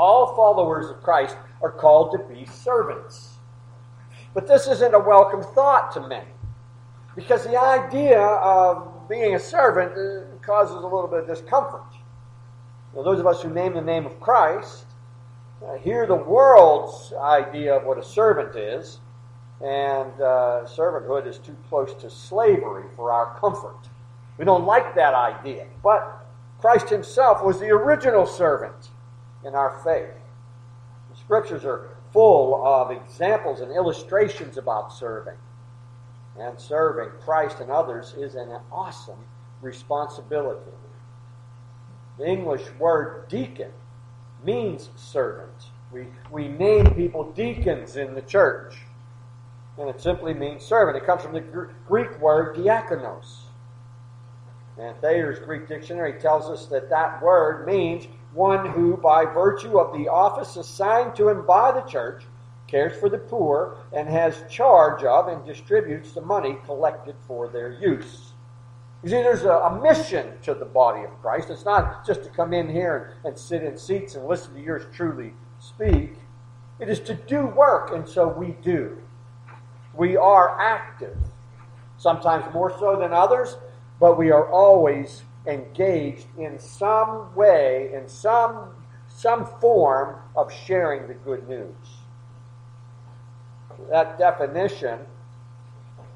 All followers of Christ are called to be servants. But this isn't a welcome thought to many. Because the idea of being a servant uh, causes a little bit of discomfort. Now, those of us who name the name of Christ uh, hear the world's idea of what a servant is, and uh, servanthood is too close to slavery for our comfort. We don't like that idea. But Christ himself was the original servant in our faith. The scriptures are full of examples and illustrations about serving. And serving Christ and others is an awesome responsibility. The English word deacon means servant. We, we name people deacons in the church, and it simply means servant. It comes from the Greek word diakonos. And Thayer's Greek dictionary tells us that that word means one who, by virtue of the office assigned to him by the church, cares for the poor and has charge of and distributes the money collected for their use. You see, there's a, a, mission to the body of Christ. It's not just to come in here and, and sit in seats and listen to yours truly speak. It is to do work, and so we do. We are active, sometimes more so than others, but we are always engaged in some way, in some, some form of sharing the good news. That definition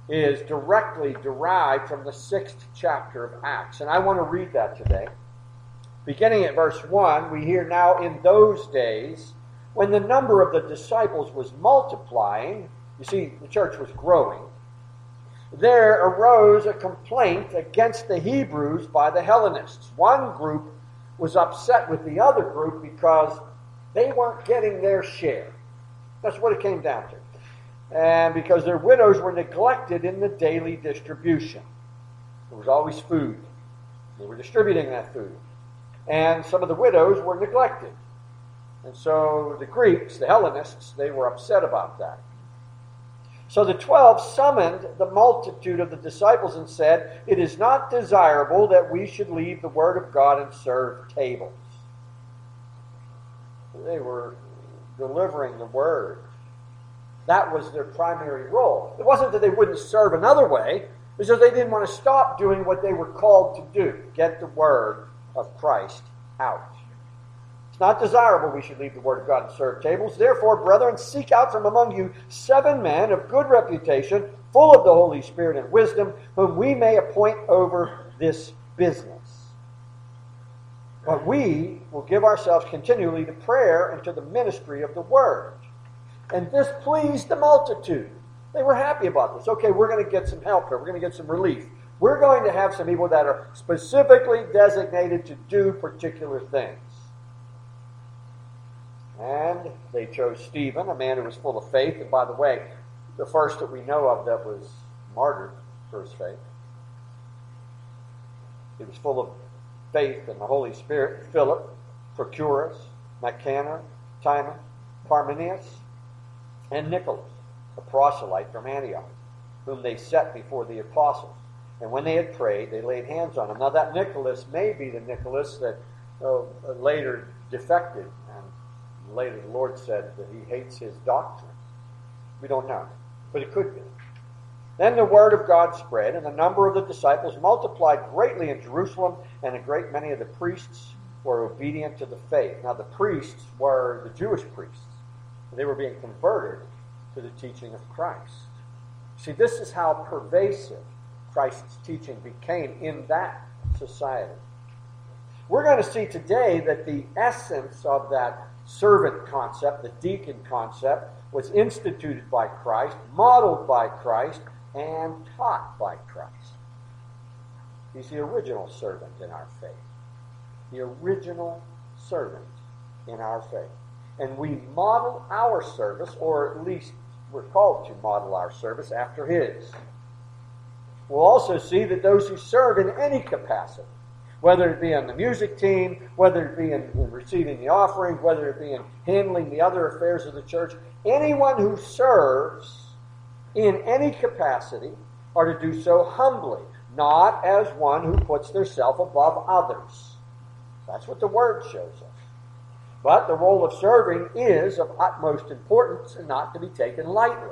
is directly derived from the sixth chapter of Acts. And I want to read that today. Beginning at verse 1, we hear now in those days, when the number of the disciples was multiplying, you see, the church was growing, there arose a complaint against the Hebrews by the Hellenists. One group was upset with the other group because they weren't getting their share. That's what it came down to and because their widows were neglected in the daily distribution. There was always food. They were distributing that food. And some of the widows were neglected. And so the Greeks, the Hellenists, they were upset about that. So the twelve summoned the multitude of the disciples and said, It is not desirable that we should leave the word of God and serve tables. They were delivering the word. That was their primary role. It wasn't that they wouldn't serve another way, it was that they didn't want to stop doing what they were called to do get the word of Christ out. It's not desirable we should leave the word of God and serve tables. Therefore, brethren, seek out from among you seven men of good reputation, full of the Holy Spirit and wisdom, whom we may appoint over this business. But we will give ourselves continually to prayer and to the ministry of the word. And this pleased the multitude. They were happy about this. Okay, we're going to get some help here. We're going to get some relief. We're going to have some people that are specifically designated to do particular things. And they chose Stephen, a man who was full of faith. And by the way, the first that we know of that was martyred for his faith. He was full of faith in the Holy Spirit. Philip, Prochorus, Nicanor, Timon, Parmenius, and Nicholas, a proselyte from Antioch, whom they set before the apostles. And when they had prayed, they laid hands on him. Now, that Nicholas may be the Nicholas that uh, later defected, later the Lord said that he hates his doctrine. We don't know, but it could be. Then the word of God spread, and the number of the disciples multiplied greatly in Jerusalem, and a great many of the priests were obedient to the faith. Now, the priests were the Jewish priests. They were being converted to the teaching of Christ. See, this is how pervasive Christ's teaching became in that society. We're going to see today that the essence of that servant concept, the deacon concept, was instituted by Christ, modeled by Christ, and taught by Christ. He's the original servant in our faith. The original servant in our faith and we model our service, or at least we're called to model our service after His. We'll also see that those who serve in any capacity, whether it be on the music team, whether it be in, in receiving the offering, whether it be in handling the other affairs of the church, anyone who serves in any capacity are to do so humbly, not as one who puts theirself above others. That's what the word shows us. But the role of serving is of utmost importance and not to be taken lightly.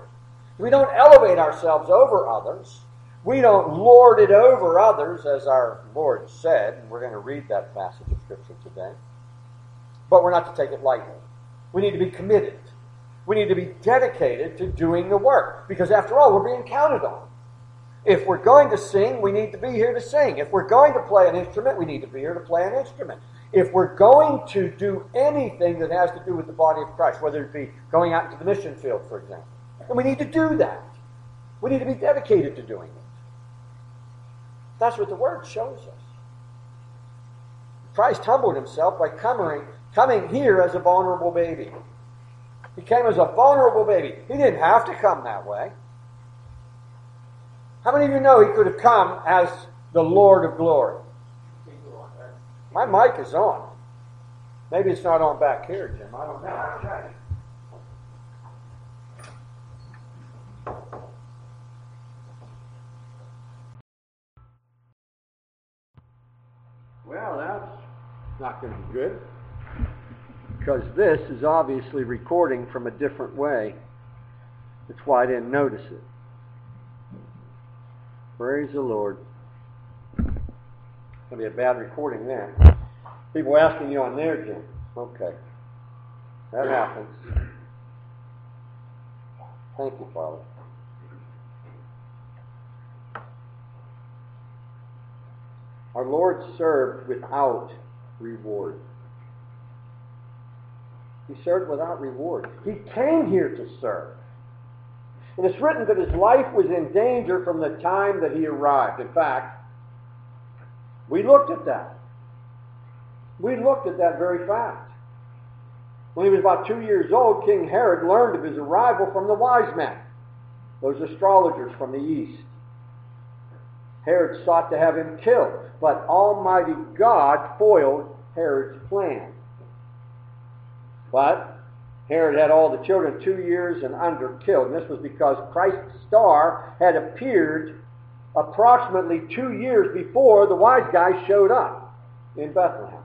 We don't elevate ourselves over others. We don't lord it over others, as our Lord said, and we're going to read that passage of Scripture today. But we're not to take it lightly. We need to be committed. We need to be dedicated to doing the work, because after all, we're being counted on. If we're going to sing, we need to be here to sing. If we're going to play an instrument, we need to be here to play an instrument. If we're going to do anything that has to do with the body of Christ, whether it be going out into the mission field, for example, then we need to do that. We need to be dedicated to doing it. That's what the Word shows us. Christ humbled himself by coming, coming here as a vulnerable baby. He came as a vulnerable baby. He didn't have to come that way. How many of you know he could have come as the Lord of glory? My mic is on. Maybe it's not on back here, Jim. I don't know. I'll check. Well, that's not going to be good. Because this is obviously recording from a different way. That's why I didn't notice it. Praise the Lord. It's going to be a bad recording there. People asking you on there, Jim. Okay. That happens. Thank you, Father. Our Lord served without reward. He served without reward. He came here to serve. And it's written that his life was in danger from the time that he arrived. In fact, we looked at that. We looked at that very fact. When he was about two years old, King Herod learned of his arrival from the wise men, those astrologers from the east. Herod sought to have him killed, but Almighty God foiled Herod's plan. But Herod had all the children two years and under killed. And this was because Christ's star had appeared approximately two years before the wise guys showed up in Bethlehem,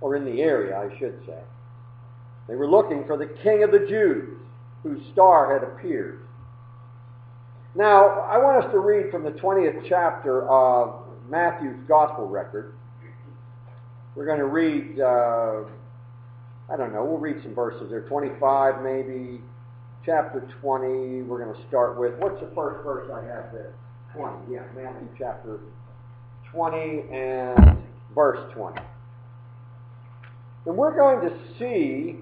or in the area, I should say. They were looking for the King of the Jews, whose star had appeared. Now, I want us to read from the 20th chapter of Matthew's Gospel record. We're going to read. Uh, I don't know, we'll read some verses there. 25 maybe, chapter 20, we're going to start with. What's the first verse I have there? 20, yeah, Matthew chapter 20 and verse 20. And we're going to see,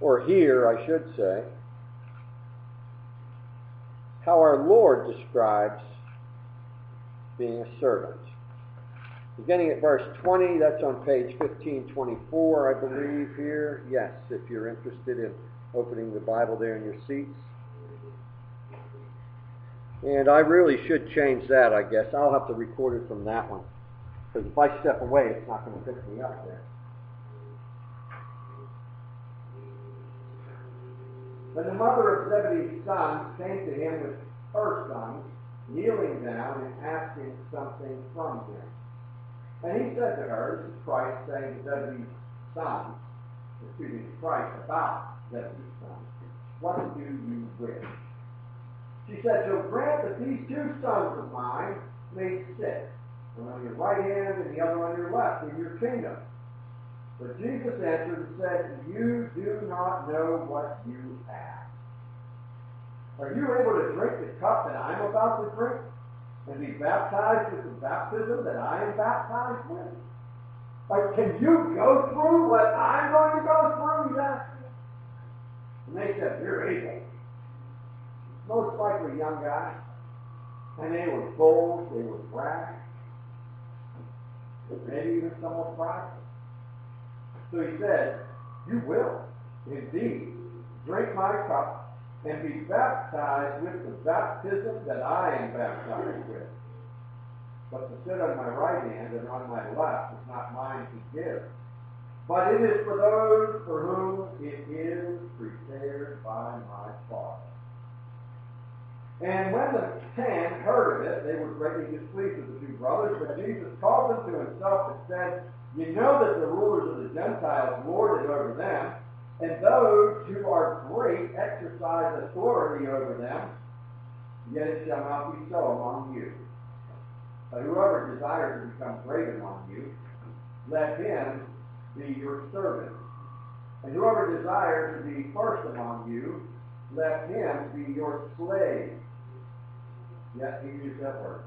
or hear, I should say, how our Lord describes being a servant. Beginning at verse 20, that's on page 1524, I believe, here. Yes, if you're interested in opening the Bible there in your seats. And I really should change that, I guess. I'll have to record it from that one. Because if I step away, it's not going to pick me up there. When the mother of Zebedee's sons came to him with her sons, kneeling down and asking something from him. And he said to her, this is Christ saying to Zebedee's sons, excuse me, Christ about Zebedee's sons, what do you wish? She said, so grant that these two sons of mine may sit, one on your right hand and the other on your left in your kingdom. But Jesus answered and said, You do not know what you ask. Are you able to drink the cup that I'm about to drink? And be baptized with the baptism that I am baptized with? Like, can you go through what I'm going to go through? He's asking. And they said, You're able. Most likely young guys. And they were bold, they were brash, maybe even somewhat prideful. So he said, You will, indeed, drink my cup and be baptized with the baptism that I am baptized with. But to sit on my right hand and on my left is not mine to give. But it is for those for whom it is prepared by my Father. And when the ten heard of it, they were greatly displeased with the two brothers. But Jesus called them to himself and said, You know that the rulers of the Gentiles lord it over them, and those who are great exercise authority over them, yet it shall not be so among you. But whoever desires to become great among you, let him be your servant. And whoever desires to be first among you, let him be your slave. Yes, he used that word.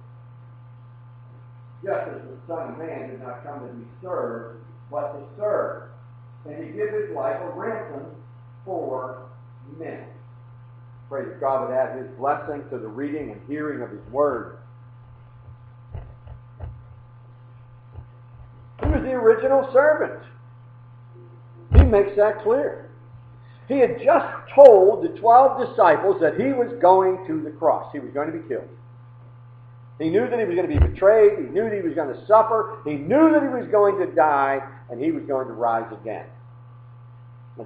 Just as the Son of Man did not come to be served, but to serve, and to give his life a ransom for men. Praise God would add his blessing to the reading and hearing of his word. He was the original servant. He makes that clear. He had just told the 12 disciples that he was going to the cross. He was going to be killed. He knew that he was going to be betrayed. He knew that he was going to suffer. He knew that he was going to die, and he was going to rise again.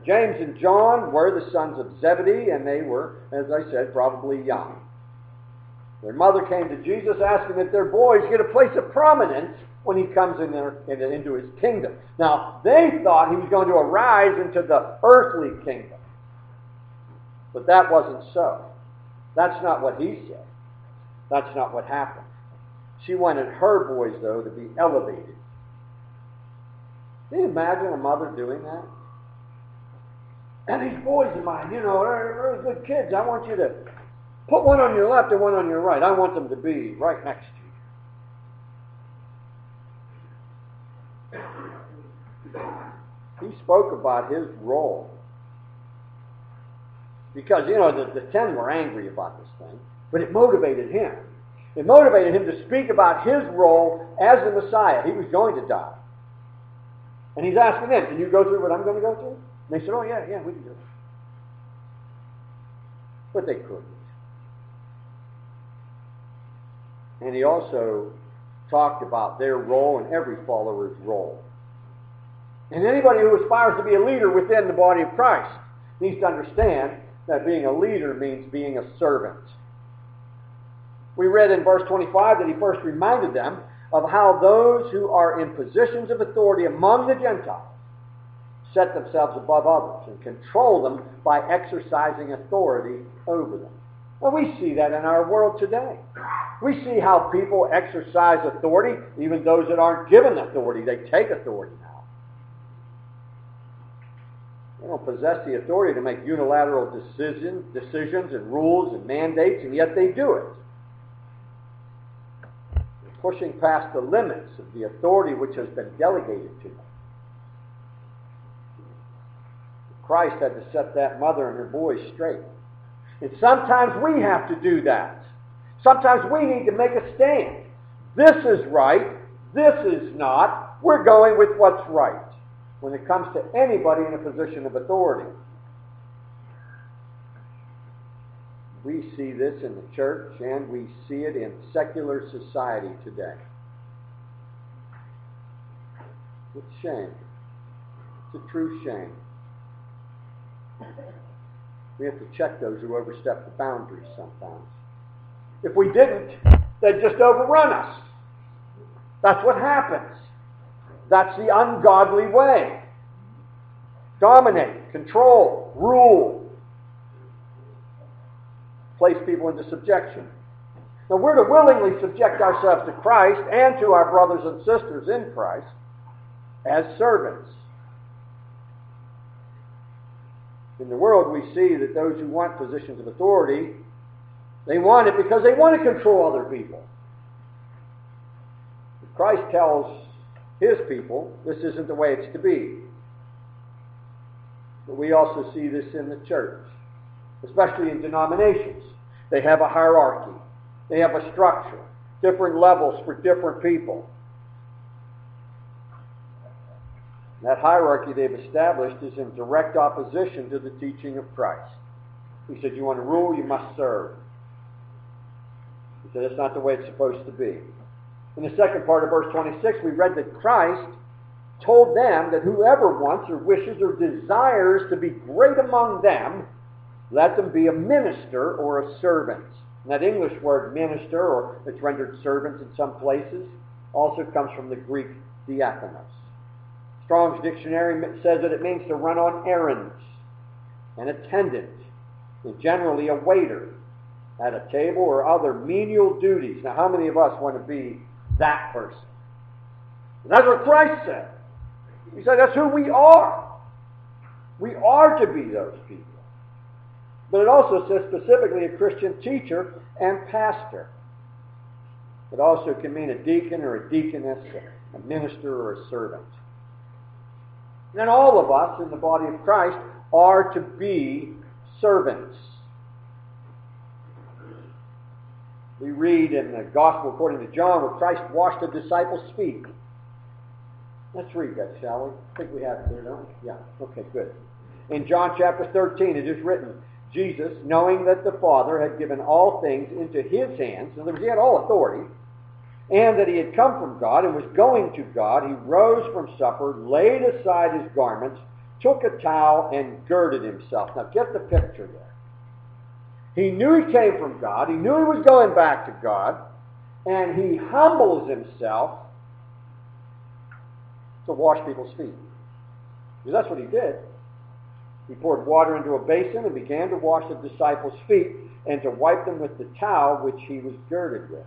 James and John were the sons of Zebedee, and they were, as I said, probably young. Their mother came to Jesus asking that their boys get a place of prominence when he comes in there, into his kingdom. Now, they thought he was going to arise into the earthly kingdom. But that wasn't so. That's not what he said. That's not what happened. She wanted her boys, though, to be elevated. Can you imagine a mother doing that? And these boys of mine, you know, they're, they're good kids. I want you to put one on your left and one on your right. I want them to be right next to you. he spoke about his role. Because, you know, the, the ten were angry about this thing, but it motivated him. It motivated him to speak about his role as the Messiah. He was going to die. And he's asking them, Can you go through what I'm going to go through? And they said, Oh, yeah, yeah, we can do it. But they couldn't. And he also talked about their role and every follower's role. And anybody who aspires to be a leader within the body of Christ needs to understand that being a leader means being a servant. We read in verse 25 that he first reminded them of how those who are in positions of authority among the Gentiles set themselves above others and control them by exercising authority over them. Well, we see that in our world today. We see how people exercise authority, even those that aren't given authority, they take authority now. They don't possess the authority to make unilateral decision, decisions and rules and mandates, and yet they do it. They're pushing past the limits of the authority which has been delegated to them. Christ had to set that mother and her boys straight. And sometimes we have to do that. Sometimes we need to make a stand. This is right. This is not. We're going with what's right when it comes to anybody in a position of authority. We see this in the church and we see it in secular society today. It's a shame. It's a true shame. We have to check those who overstep the boundaries sometimes. If we didn't, they'd just overrun us. That's what happens. That's the ungodly way. Dominate, control, rule, place people into subjection. Now, we're to willingly subject ourselves to Christ and to our brothers and sisters in Christ as servants. In the world, we see that those who want positions of authority, they want it because they want to control other people. Christ tells his people, this isn't the way it's to be. But we also see this in the church, especially in denominations. They have a hierarchy, they have a structure, different levels for different people. That hierarchy they've established is in direct opposition to the teaching of Christ. He said, You want to rule, you must serve. He said, That's not the way it's supposed to be. In the second part of verse 26, we read that Christ told them that whoever wants or wishes or desires to be great among them, let them be a minister or a servant. And that English word minister, or it's rendered servant in some places, also comes from the Greek diakonos. Strong's Dictionary says that it means to run on errands, an attendant, generally a waiter at a table or other menial duties. Now, how many of us want to be that person? And that's what Christ said. He said that's who we are. We are to be those people. But it also says specifically a Christian teacher and pastor. It also can mean a deacon or a deaconess, a minister or a servant. Then all of us in the body of Christ are to be servants. We read in the Gospel according to John where Christ washed the disciples' feet. Let's read that, shall we? I think we have it there, don't we? Yeah. Okay, good. In John chapter 13, it is written, Jesus, knowing that the Father had given all things into his hands, in other words, he had all authority, and that he had come from God and was going to God, he rose from supper, laid aside his garments, took a towel, and girded himself. Now get the picture there. He knew he came from God, he knew he was going back to God, and he humbles himself to wash people's feet. Because that's what he did. He poured water into a basin and began to wash the disciples' feet and to wipe them with the towel which he was girded with.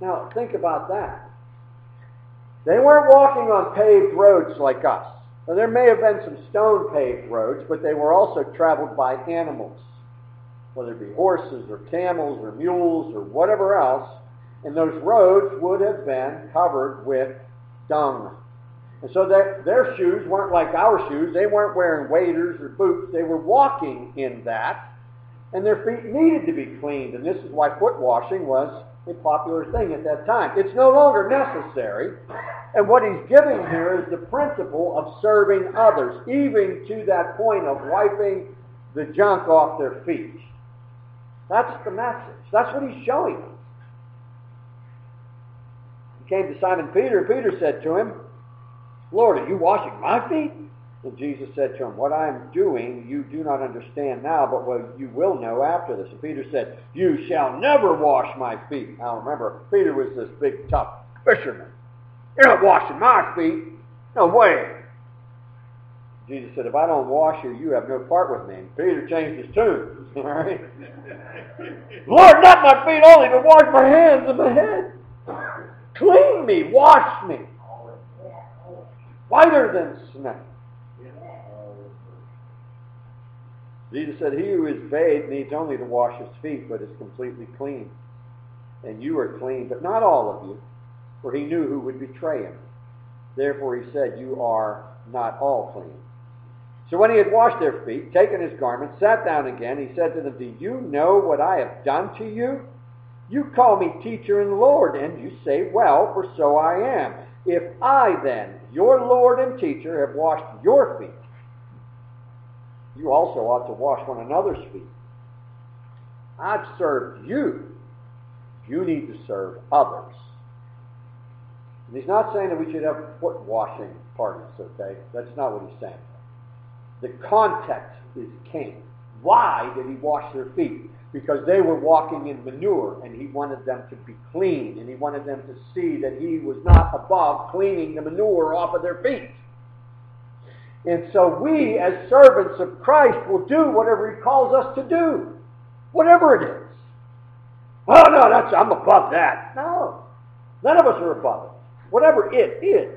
Now, think about that. They weren't walking on paved roads like us. Now, there may have been some stone paved roads, but they were also traveled by animals, whether it be horses or camels or mules or whatever else, and those roads would have been covered with dung. And so their, their shoes weren't like our shoes. They weren't wearing waders or boots. They were walking in that. And their feet needed to be cleaned. And this is why foot washing was a popular thing at that time. It's no longer necessary. And what he's giving here is the principle of serving others, even to that point of wiping the junk off their feet. That's the message. That's what he's showing us. He came to Simon Peter, and Peter said to him, Lord, are you washing my feet? And Jesus said to him, What I am doing you do not understand now, but what you will know after this. And Peter said, You shall never wash my feet. Now remember, Peter was this big, tough fisherman. You're not washing my feet. No way. Jesus said, If I don't wash you, you have no part with me. And Peter changed his tune. All right? Lord, not my feet only, but wash my hands and my head. Clean me, wash me whiter than snow. Jesus said, He who is bathed needs only to wash his feet, but is completely clean. And you are clean, but not all of you, for he knew who would betray him. Therefore he said, You are not all clean. So when he had washed their feet, taken his garment, sat down again, he said to them, Do you know what I have done to you? You call me teacher and Lord, and you say, Well, for so I am. If I then, your Lord and teacher, have washed your feet, you also ought to wash one another's feet. I've served you. You need to serve others. And he's not saying that we should have foot washing parties, okay? That's not what he's saying. The context is king. Why did he wash their feet? Because they were walking in manure and he wanted them to be clean and he wanted them to see that he was not above cleaning the manure off of their feet. And so we, as servants of Christ, will do whatever he calls us to do, whatever it is. Oh no, that's I'm above that. No, none of us are above it. Whatever it is.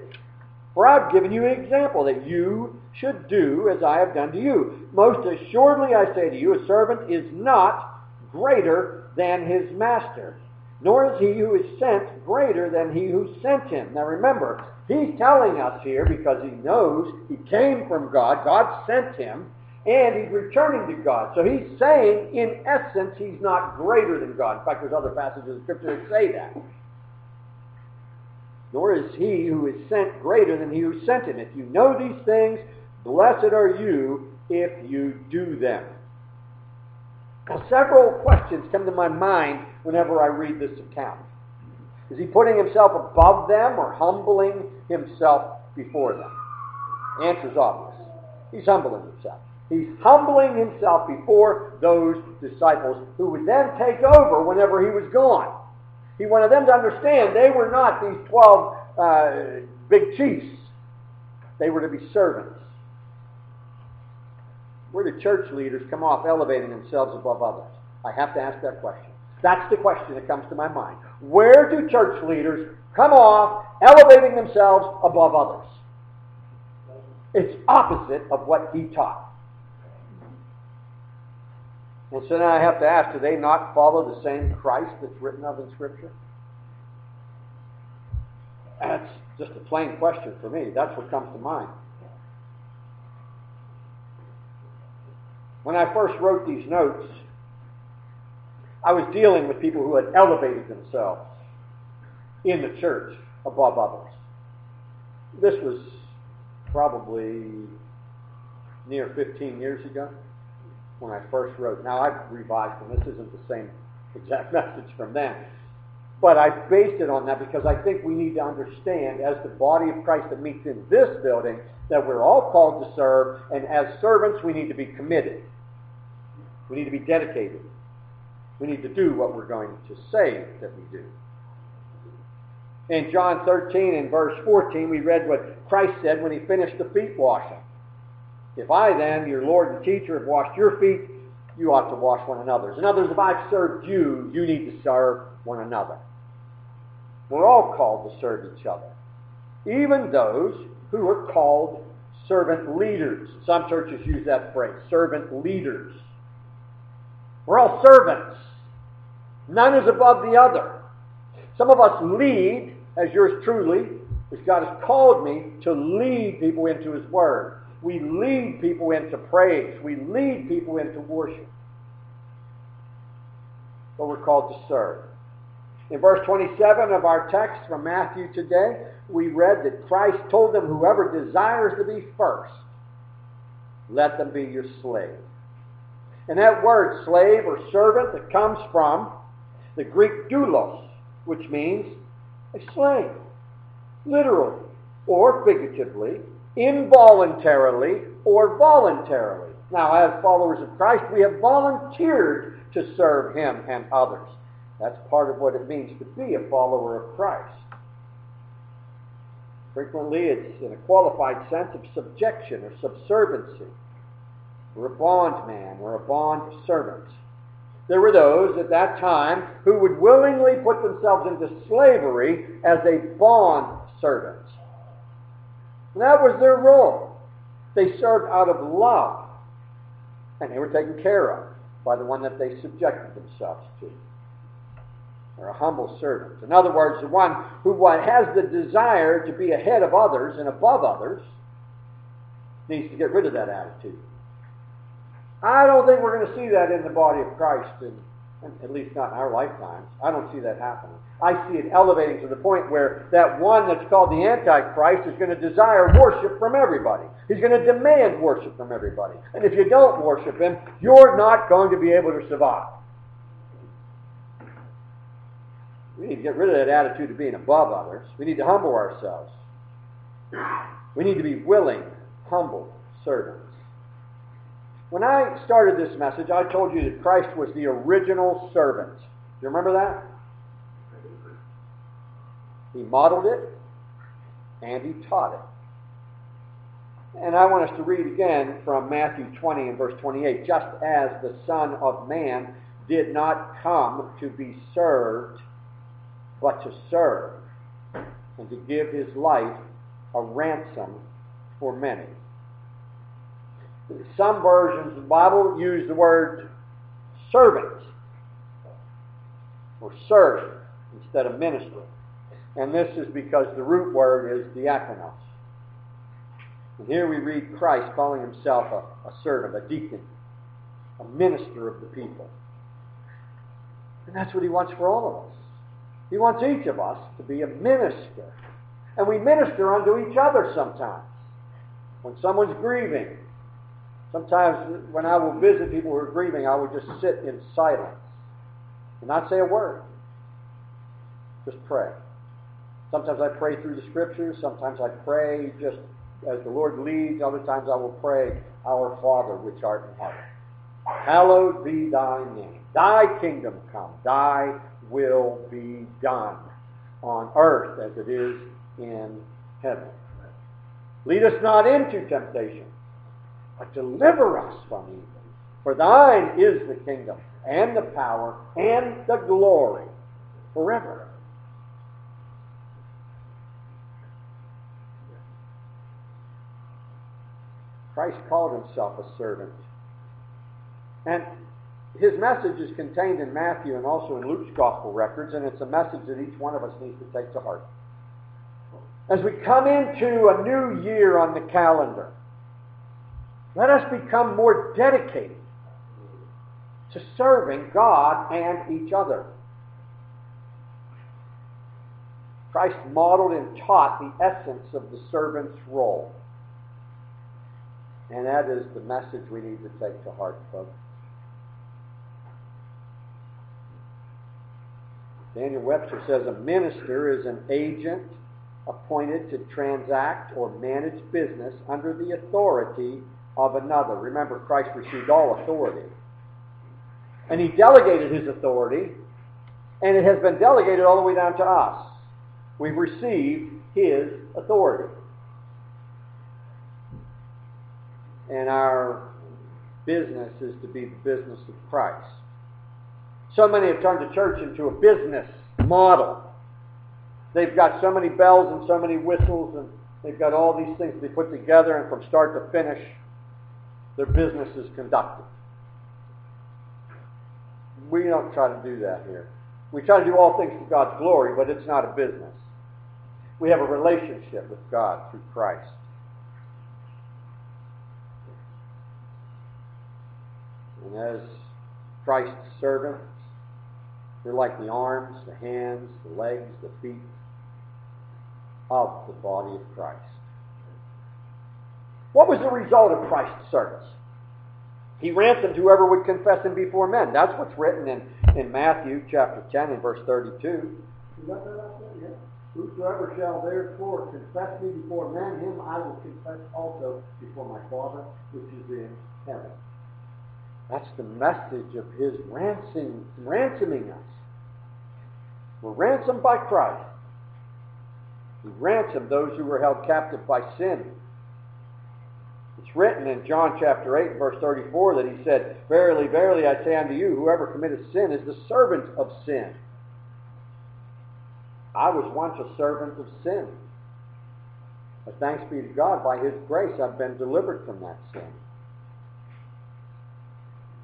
For I've given you an example that you should do as I have done to you. Most assuredly I say to you, a servant is not greater than his master, nor is he who is sent greater than he who sent him. Now remember, he's telling us here because he knows he came from God, God sent him, and he's returning to God. So he's saying, in essence, he's not greater than God. In fact, there's other passages of Scripture that say that. Nor is he who is sent greater than he who sent him. If you know these things, blessed are you if you do them. Now, several questions come to my mind whenever I read this account. Is he putting himself above them or humbling himself before them? The answer is obvious. He's humbling himself. He's humbling himself before those disciples who would then take over whenever he was gone. He wanted them to understand they were not these 12 uh, big chiefs. They were to be servants. Where do church leaders come off elevating themselves above others? I have to ask that question. That's the question that comes to my mind. Where do church leaders come off elevating themselves above others? It's opposite of what he taught. And so now I have to ask, do they not follow the same Christ that's written of in Scripture? That's just a plain question for me. That's what comes to mind. When I first wrote these notes, I was dealing with people who had elevated themselves in the church above others. This was probably near 15 years ago when I first wrote. Now I've revised them. This isn't the same exact message from them. But I based it on that because I think we need to understand, as the body of Christ that meets in this building, that we're all called to serve, and as servants, we need to be committed. We need to be dedicated. We need to do what we're going to say that we do. In John 13 and verse 14, we read what Christ said when he finished the feet washing. If I then, your Lord and teacher, have washed your feet, you ought to wash one another's. In other words, if I've served you, you need to serve one another. We're all called to serve each other, even those who are called servant leaders. Some churches use that phrase, servant leaders. We're all servants. None is above the other. Some of us lead, as yours truly, as God has called me to lead people into His Word. We lead people into praise. We lead people into worship. But we're called to serve. In verse 27 of our text from Matthew today, we read that Christ told them, Whoever desires to be first, let them be your slave. And that word, slave or servant, that comes from the Greek doulos, which means a slave, literally or figuratively, involuntarily or voluntarily. Now, as followers of Christ, we have volunteered to serve Him and others. That's part of what it means to be a follower of Christ. Frequently, it's in a qualified sense of subjection or subserviency. We're a bondman or a bond servant. There were those at that time who would willingly put themselves into slavery as a bond servant. And that was their role. They served out of love, and they were taken care of by the one that they subjected themselves to or a humble servant. In other words, the one who has the desire to be ahead of others and above others needs to get rid of that attitude. I don't think we're going to see that in the body of Christ, in, at least not in our lifetimes. I don't see that happening. I see it elevating to the point where that one that's called the Antichrist is going to desire worship from everybody. He's going to demand worship from everybody. And if you don't worship him, you're not going to be able to survive. We need to get rid of that attitude of being above others. We need to humble ourselves. We need to be willing, humble servants. When I started this message, I told you that Christ was the original servant. Do you remember that? He modeled it and he taught it. And I want us to read again from Matthew 20 and verse 28. Just as the Son of Man did not come to be served, but to serve and to give his life a ransom for many. Some versions of the Bible use the word servant or serve instead of minister. And this is because the root word is diakonos. And here we read Christ calling himself a, a servant, a deacon, a minister of the people. And that's what he wants for all of us. He wants each of us to be a minister. And we minister unto each other sometimes. When someone's grieving, sometimes when I will visit people who are grieving, I will just sit in silence and not say a word. Just pray. Sometimes I pray through the scriptures. Sometimes I pray just as the Lord leads. Other times I will pray, Our Father which art in heaven. Hallowed be thy name. Thy kingdom come. Thy will be done on earth as it is in heaven. Lead us not into temptation, but deliver us from evil. For thine is the kingdom, and the power, and the glory, forever. Christ called himself a servant. And his message is contained in Matthew and also in Luke's gospel records, and it's a message that each one of us needs to take to heart. As we come into a new year on the calendar, let us become more dedicated to serving God and each other. Christ modeled and taught the essence of the servant's role. And that is the message we need to take to heart, folks. Daniel Webster says a minister is an agent appointed to transact or manage business under the authority of another. Remember, Christ received all authority. And he delegated his authority, and it has been delegated all the way down to us. We've received his authority. And our business is to be the business of Christ. So many have turned the church into a business model. They've got so many bells and so many whistles, and they've got all these things they put together, and from start to finish, their business is conducted. We don't try to do that here. We try to do all things for God's glory, but it's not a business. We have a relationship with God through Christ. And as Christ's servants, they're like the arms, the hands, the legs, the feet of the body of Christ. What was the result of Christ's service? He ransomed whoever would confess him before men. That's what's written in, in Matthew chapter 10 and verse 32. You got that up there? Yeah. Whosoever shall therefore confess me before men, him I will confess also before my Father which is in heaven. That's the message of his ransom, ransoming us. We're ransomed by Christ. He ransomed those who were held captive by sin. It's written in John chapter 8, verse 34, that he said, Verily, verily, I say unto you, whoever committeth sin is the servant of sin. I was once a servant of sin. But thanks be to God, by his grace, I've been delivered from that sin.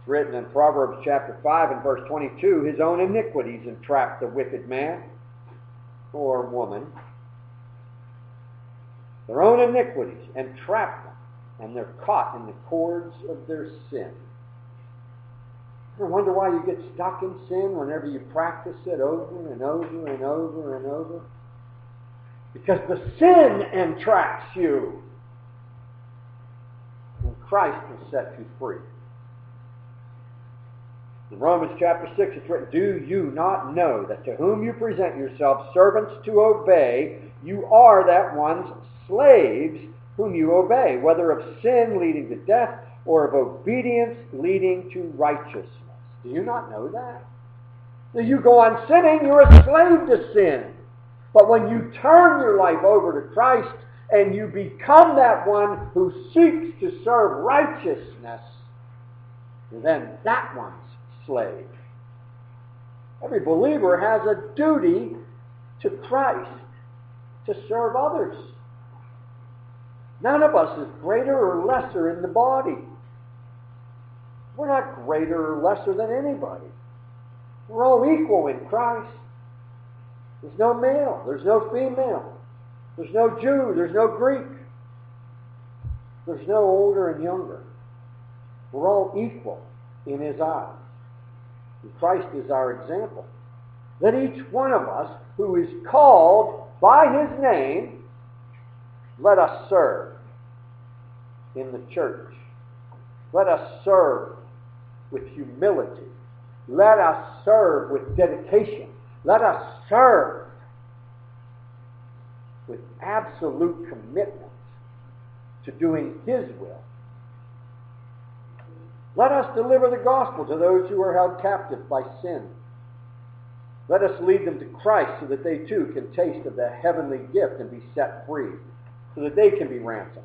Written in Proverbs chapter 5 and verse 22, his own iniquities entrap the wicked man or woman. Their own iniquities entrap them and they're caught in the cords of their sin. You wonder why you get stuck in sin whenever you practice it over and over and over and over? Because the sin entraps you. And Christ will set you free. In Romans chapter 6, it's written, Do you not know that to whom you present yourselves servants to obey, you are that one's slaves whom you obey, whether of sin leading to death or of obedience leading to righteousness. Do you not know that? So you go on sinning, you're a slave to sin. But when you turn your life over to Christ and you become that one who seeks to serve righteousness, then that one's slave. Every believer has a duty to Christ to serve others. None of us is greater or lesser in the body. We're not greater or lesser than anybody. We're all equal in Christ. There's no male. There's no female. There's no Jew. There's no Greek. There's no older and younger. We're all equal in His eyes. Christ is our example. That each one of us who is called by His name let us serve in the church. Let us serve with humility. Let us serve with dedication. Let us serve with absolute commitment to doing His will. Let us deliver the gospel to those who are held captive by sin. Let us lead them to Christ so that they too can taste of the heavenly gift and be set free so that they can be ransomed.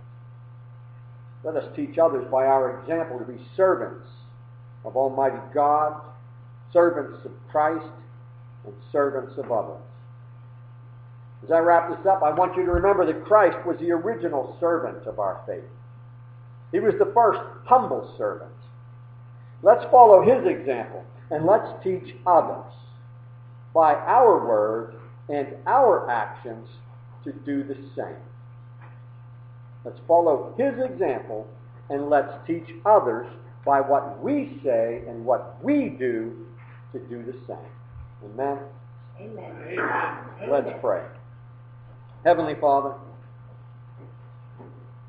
Let us teach others by our example to be servants of Almighty God, servants of Christ, and servants of others. As I wrap this up, I want you to remember that Christ was the original servant of our faith. He was the first humble servant. Let's follow his example and let's teach others by our word and our actions to do the same. Let's follow his example and let's teach others by what we say and what we do to do the same. Amen? Amen. Amen. Let's pray. Heavenly Father,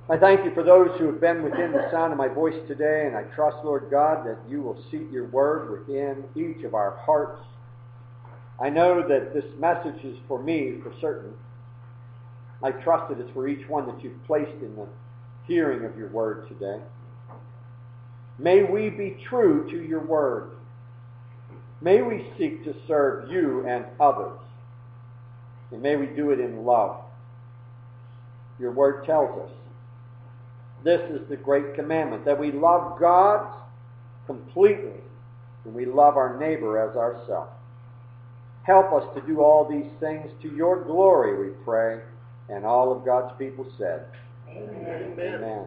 I thank you for those who have been within the sound of my voice today, and I trust, Lord God, that you will seat your word within each of our hearts. I know that this message is for me, for certain. I trust that it's for each one that you've placed in the hearing of your word today. May we be true to your word. May we seek to serve you and others. And may we do it in love. Your word tells us this is the great commandment that we love God completely and we love our neighbor as ourselves. Help us to do all these things to your glory, we pray. And all of God's people said, Amen. Amen.